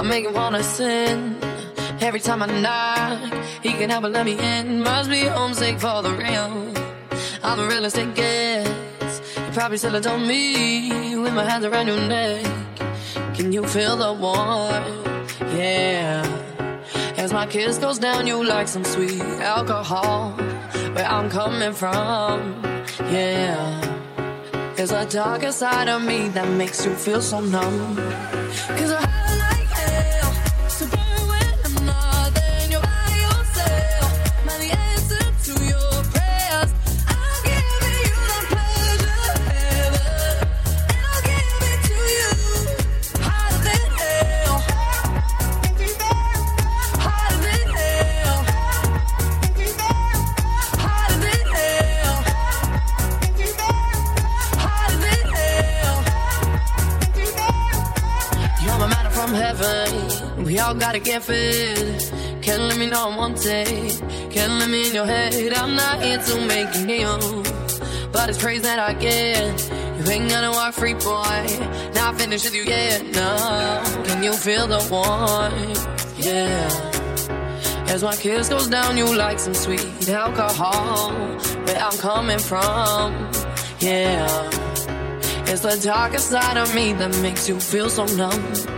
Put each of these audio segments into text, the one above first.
I make him wanna sin. Every time I knock, he can help but let me in. Must be homesick for the real. I'm a realest it gets. You probably still adore me with my hands around your neck. Can you feel the warmth? Yeah. As my kiss goes down, you like some sweet alcohol. Where I'm coming from, yeah. There's a darker side of me that makes you feel so numb. Fit. Can't let me know I'm wanted. Can't let me in your head. I'm not here to make you kneel. But it's praise that I get. You ain't gonna walk free, boy. Not finished with you yet, no. Can you feel the warmth? Yeah. As my kiss goes down, you like some sweet alcohol. Where I'm coming from, yeah. It's the darker side of me that makes you feel so numb.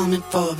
Coming for, but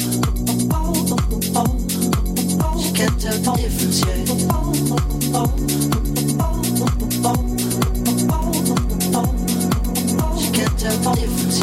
difference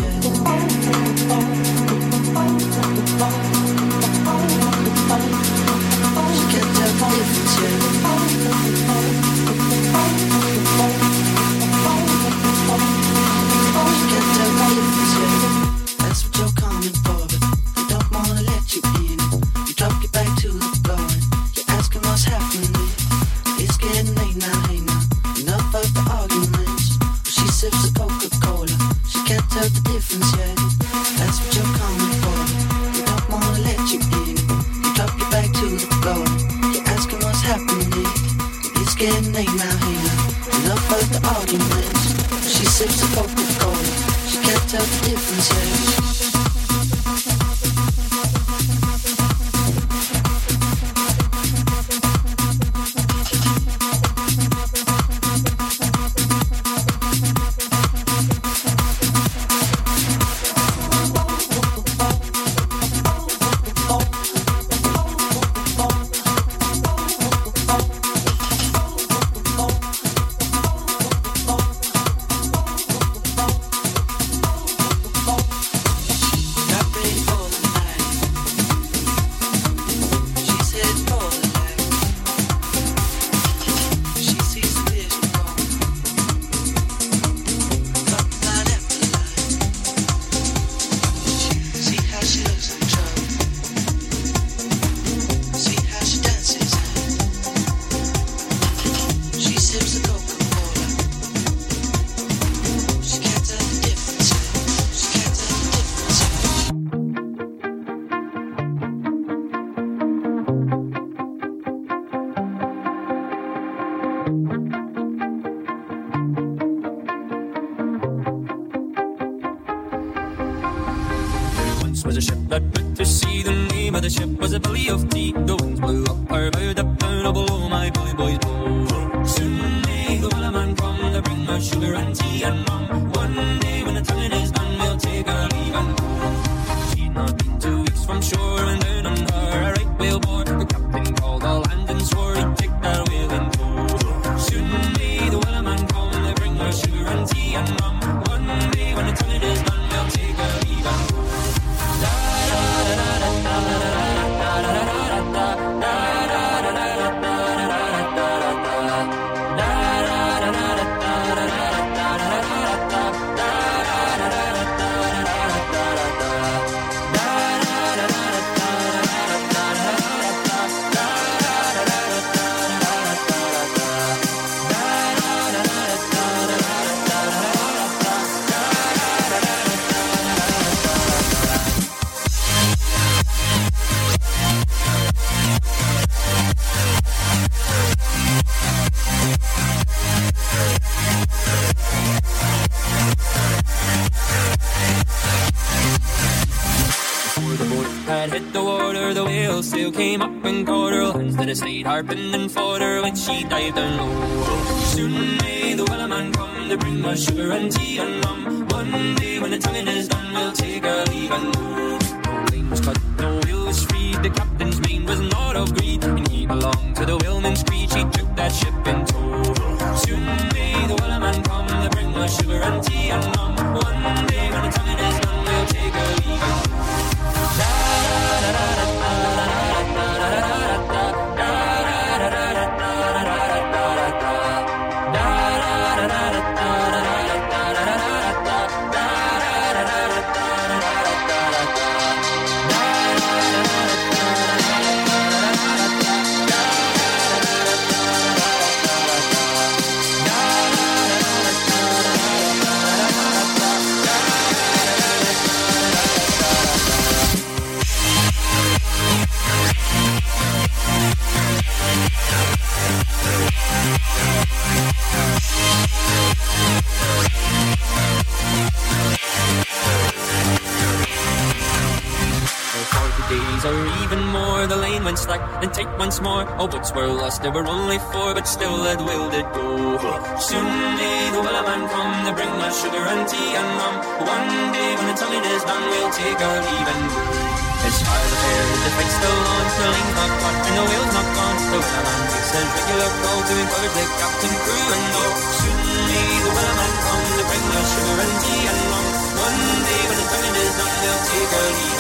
carbon and fodder when she died alone. All boats were lost, there were only four, but still that will did go. Soon may the wellerman come to bring us sugar and tea and rum. One day when the tonguing is done, we'll take our leave and go. It's hard to bear, the fight's still on, the lane's not caught, and the whale's not gone. The wellerman makes his regular call to encourage the captain, crew, and all. Soon may the wellerman come to bring us sugar and tea and rum. One day when the tonguing is done, we'll take our leave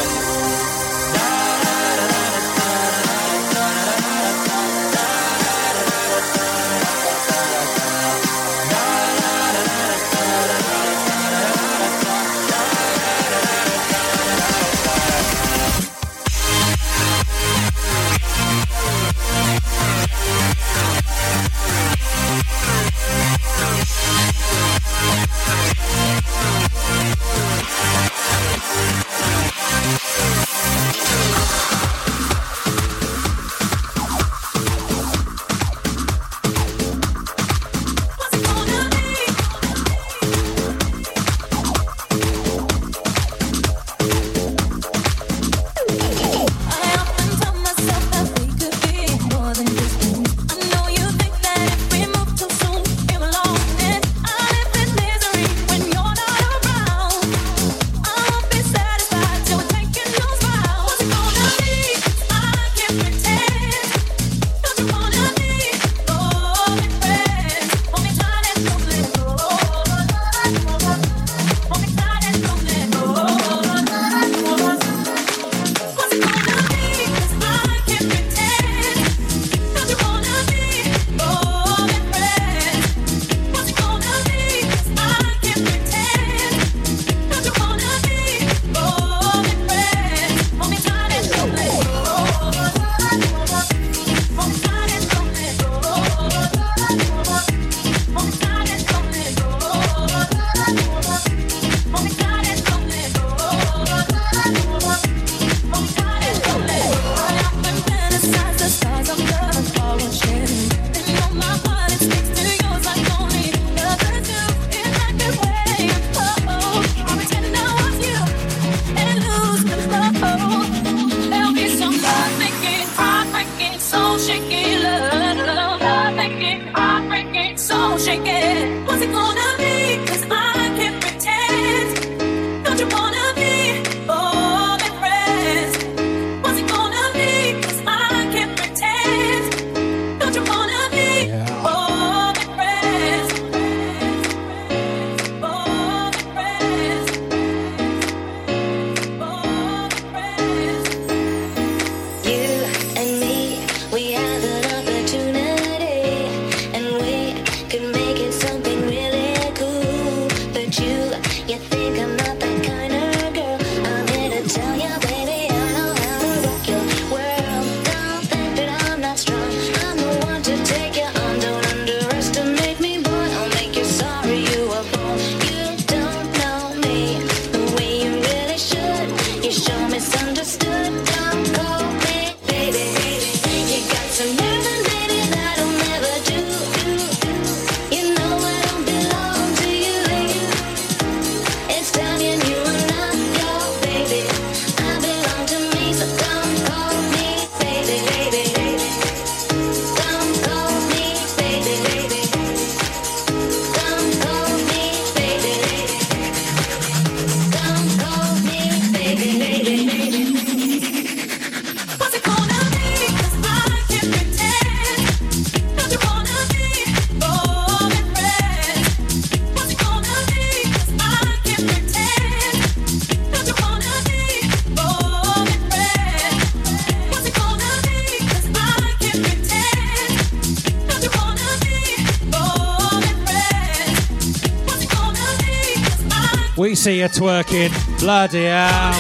see you twerking. Bloody hell.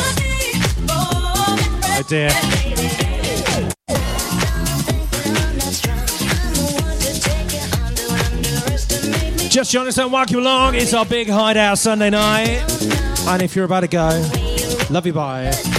Oh dear. Just and welcome you along. It's our big hideout Sunday night. And if you're about to go, love you bye.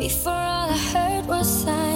Before all I heard was silence,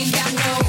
ain't got no.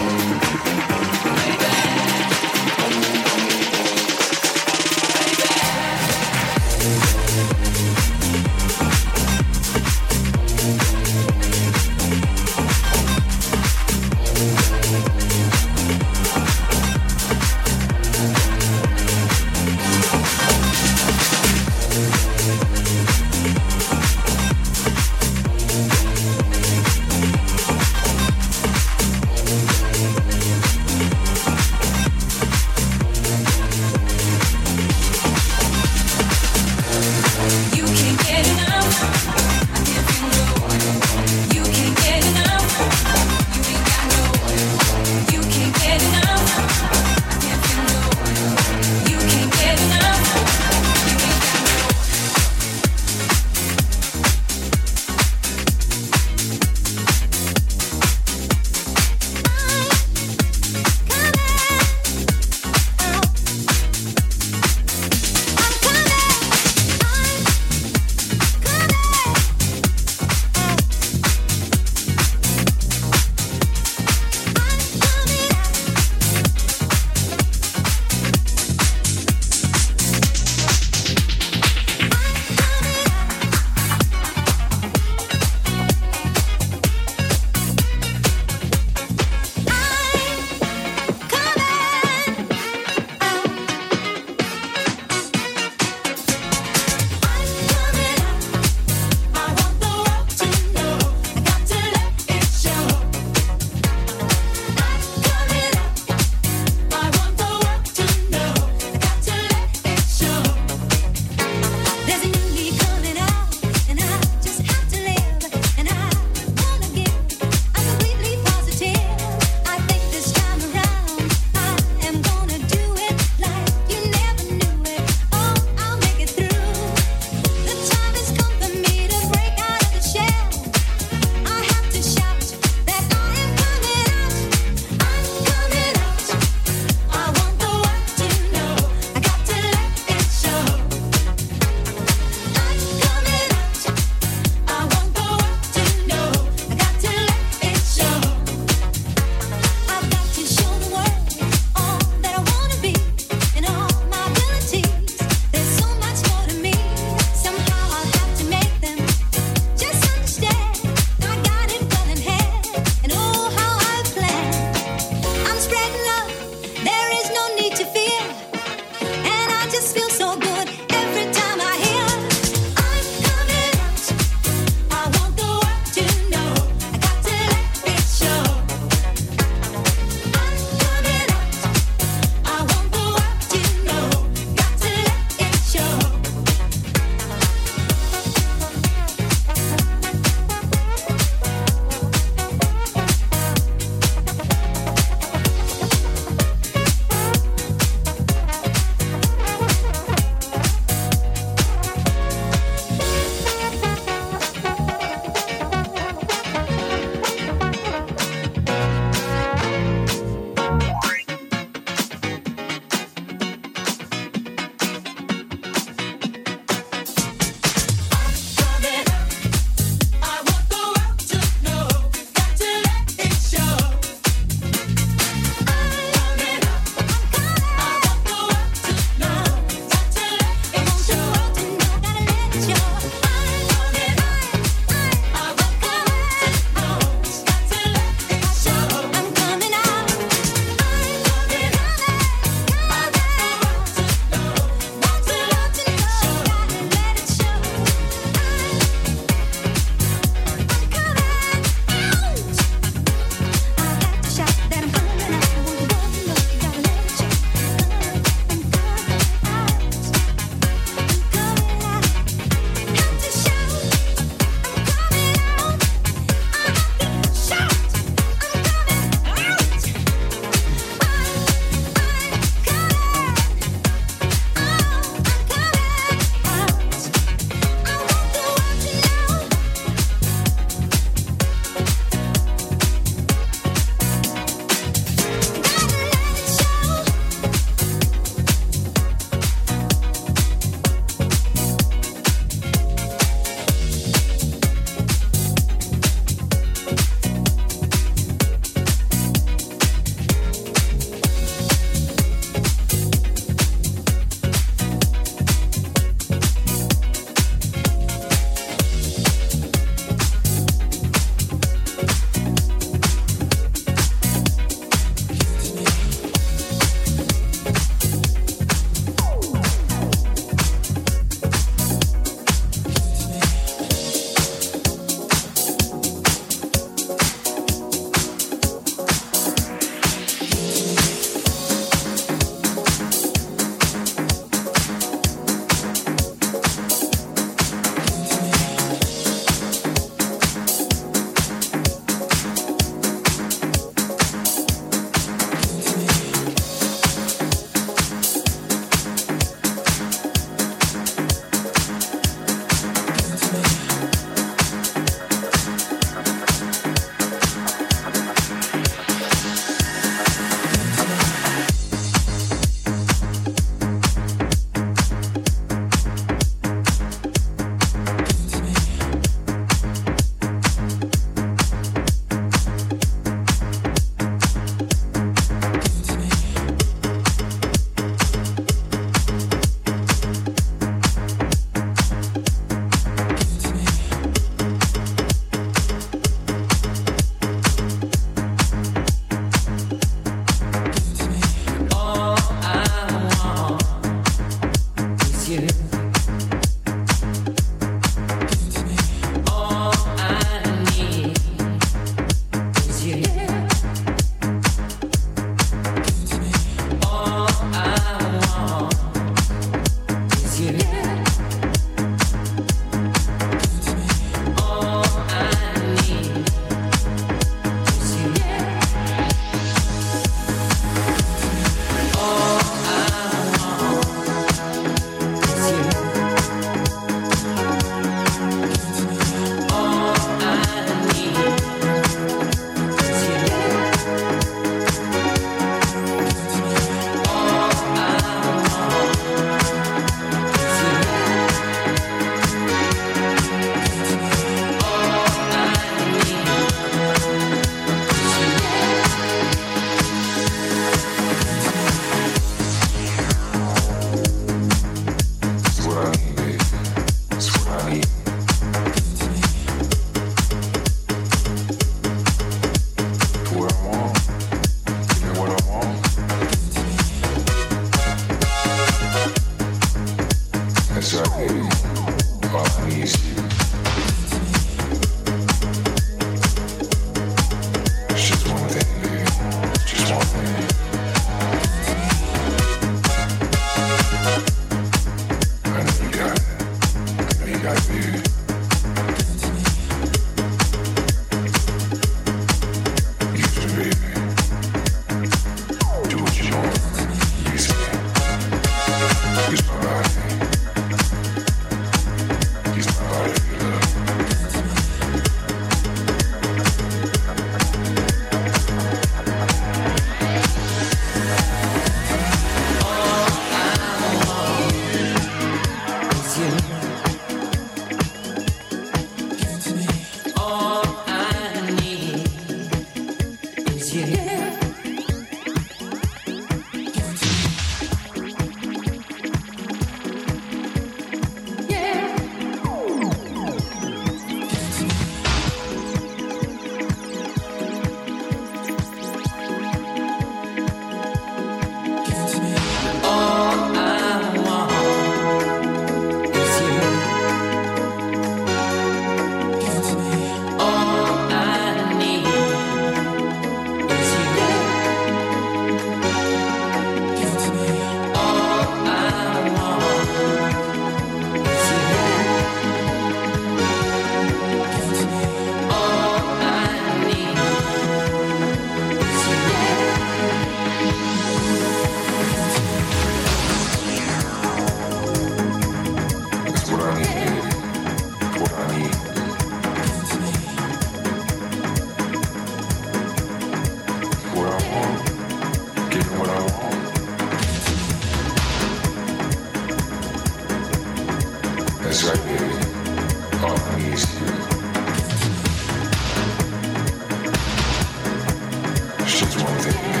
situation's wrong with it.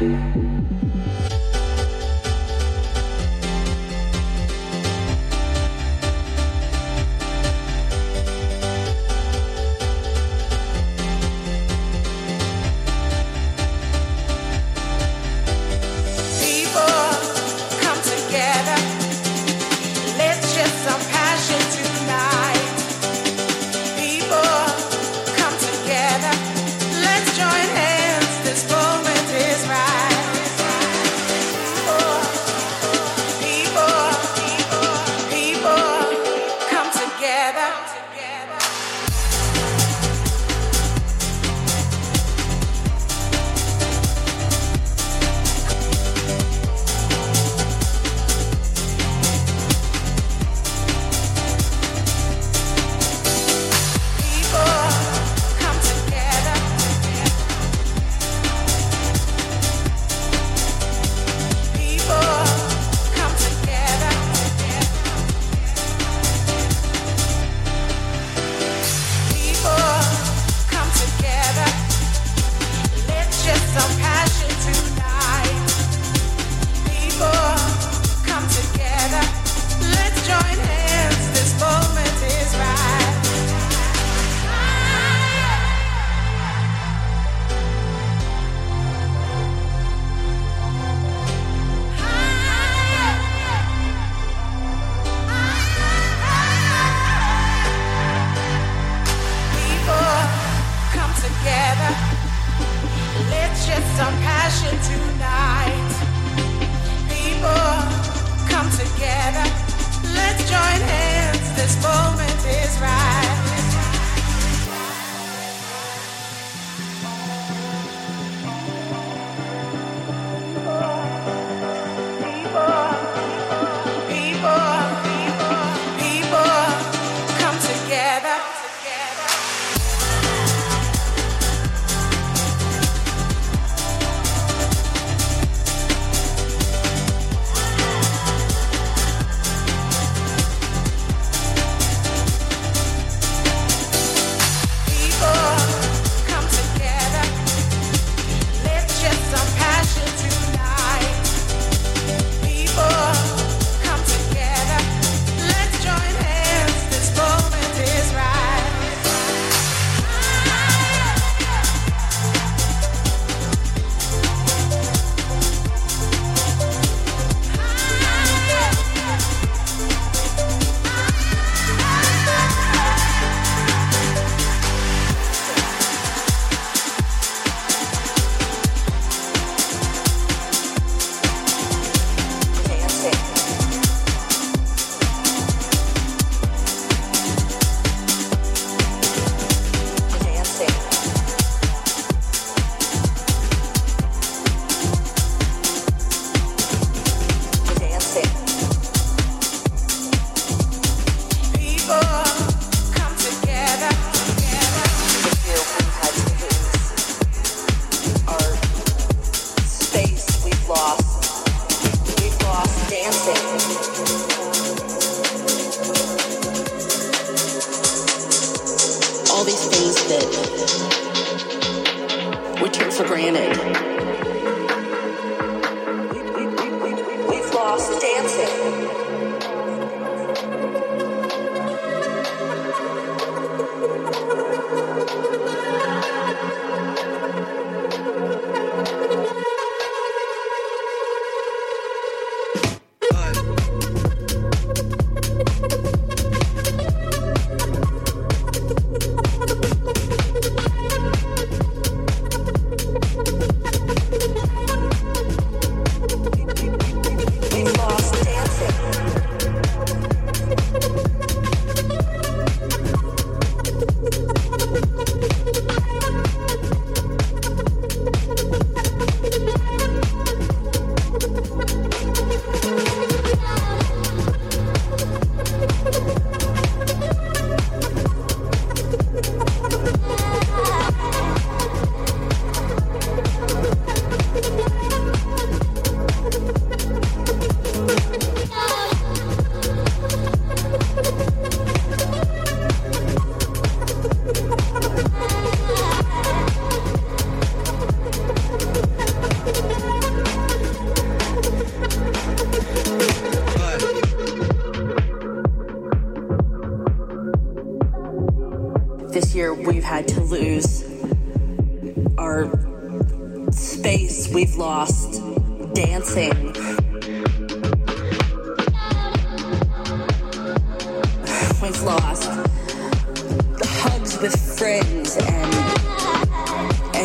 thank you.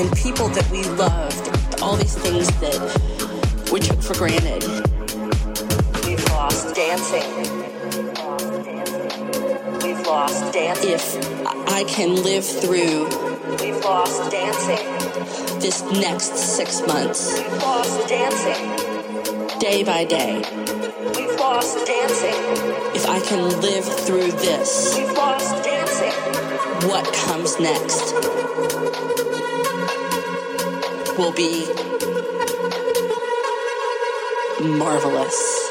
And people that we loved. All these things that we took for granted. We've lost dancing. We've lost dancing. If I can live through We've lost dancing. this next six months, We've lost dancing. day by day, We've lost dancing. if I can live through this, We've lost dancing. what comes next will be marvelous.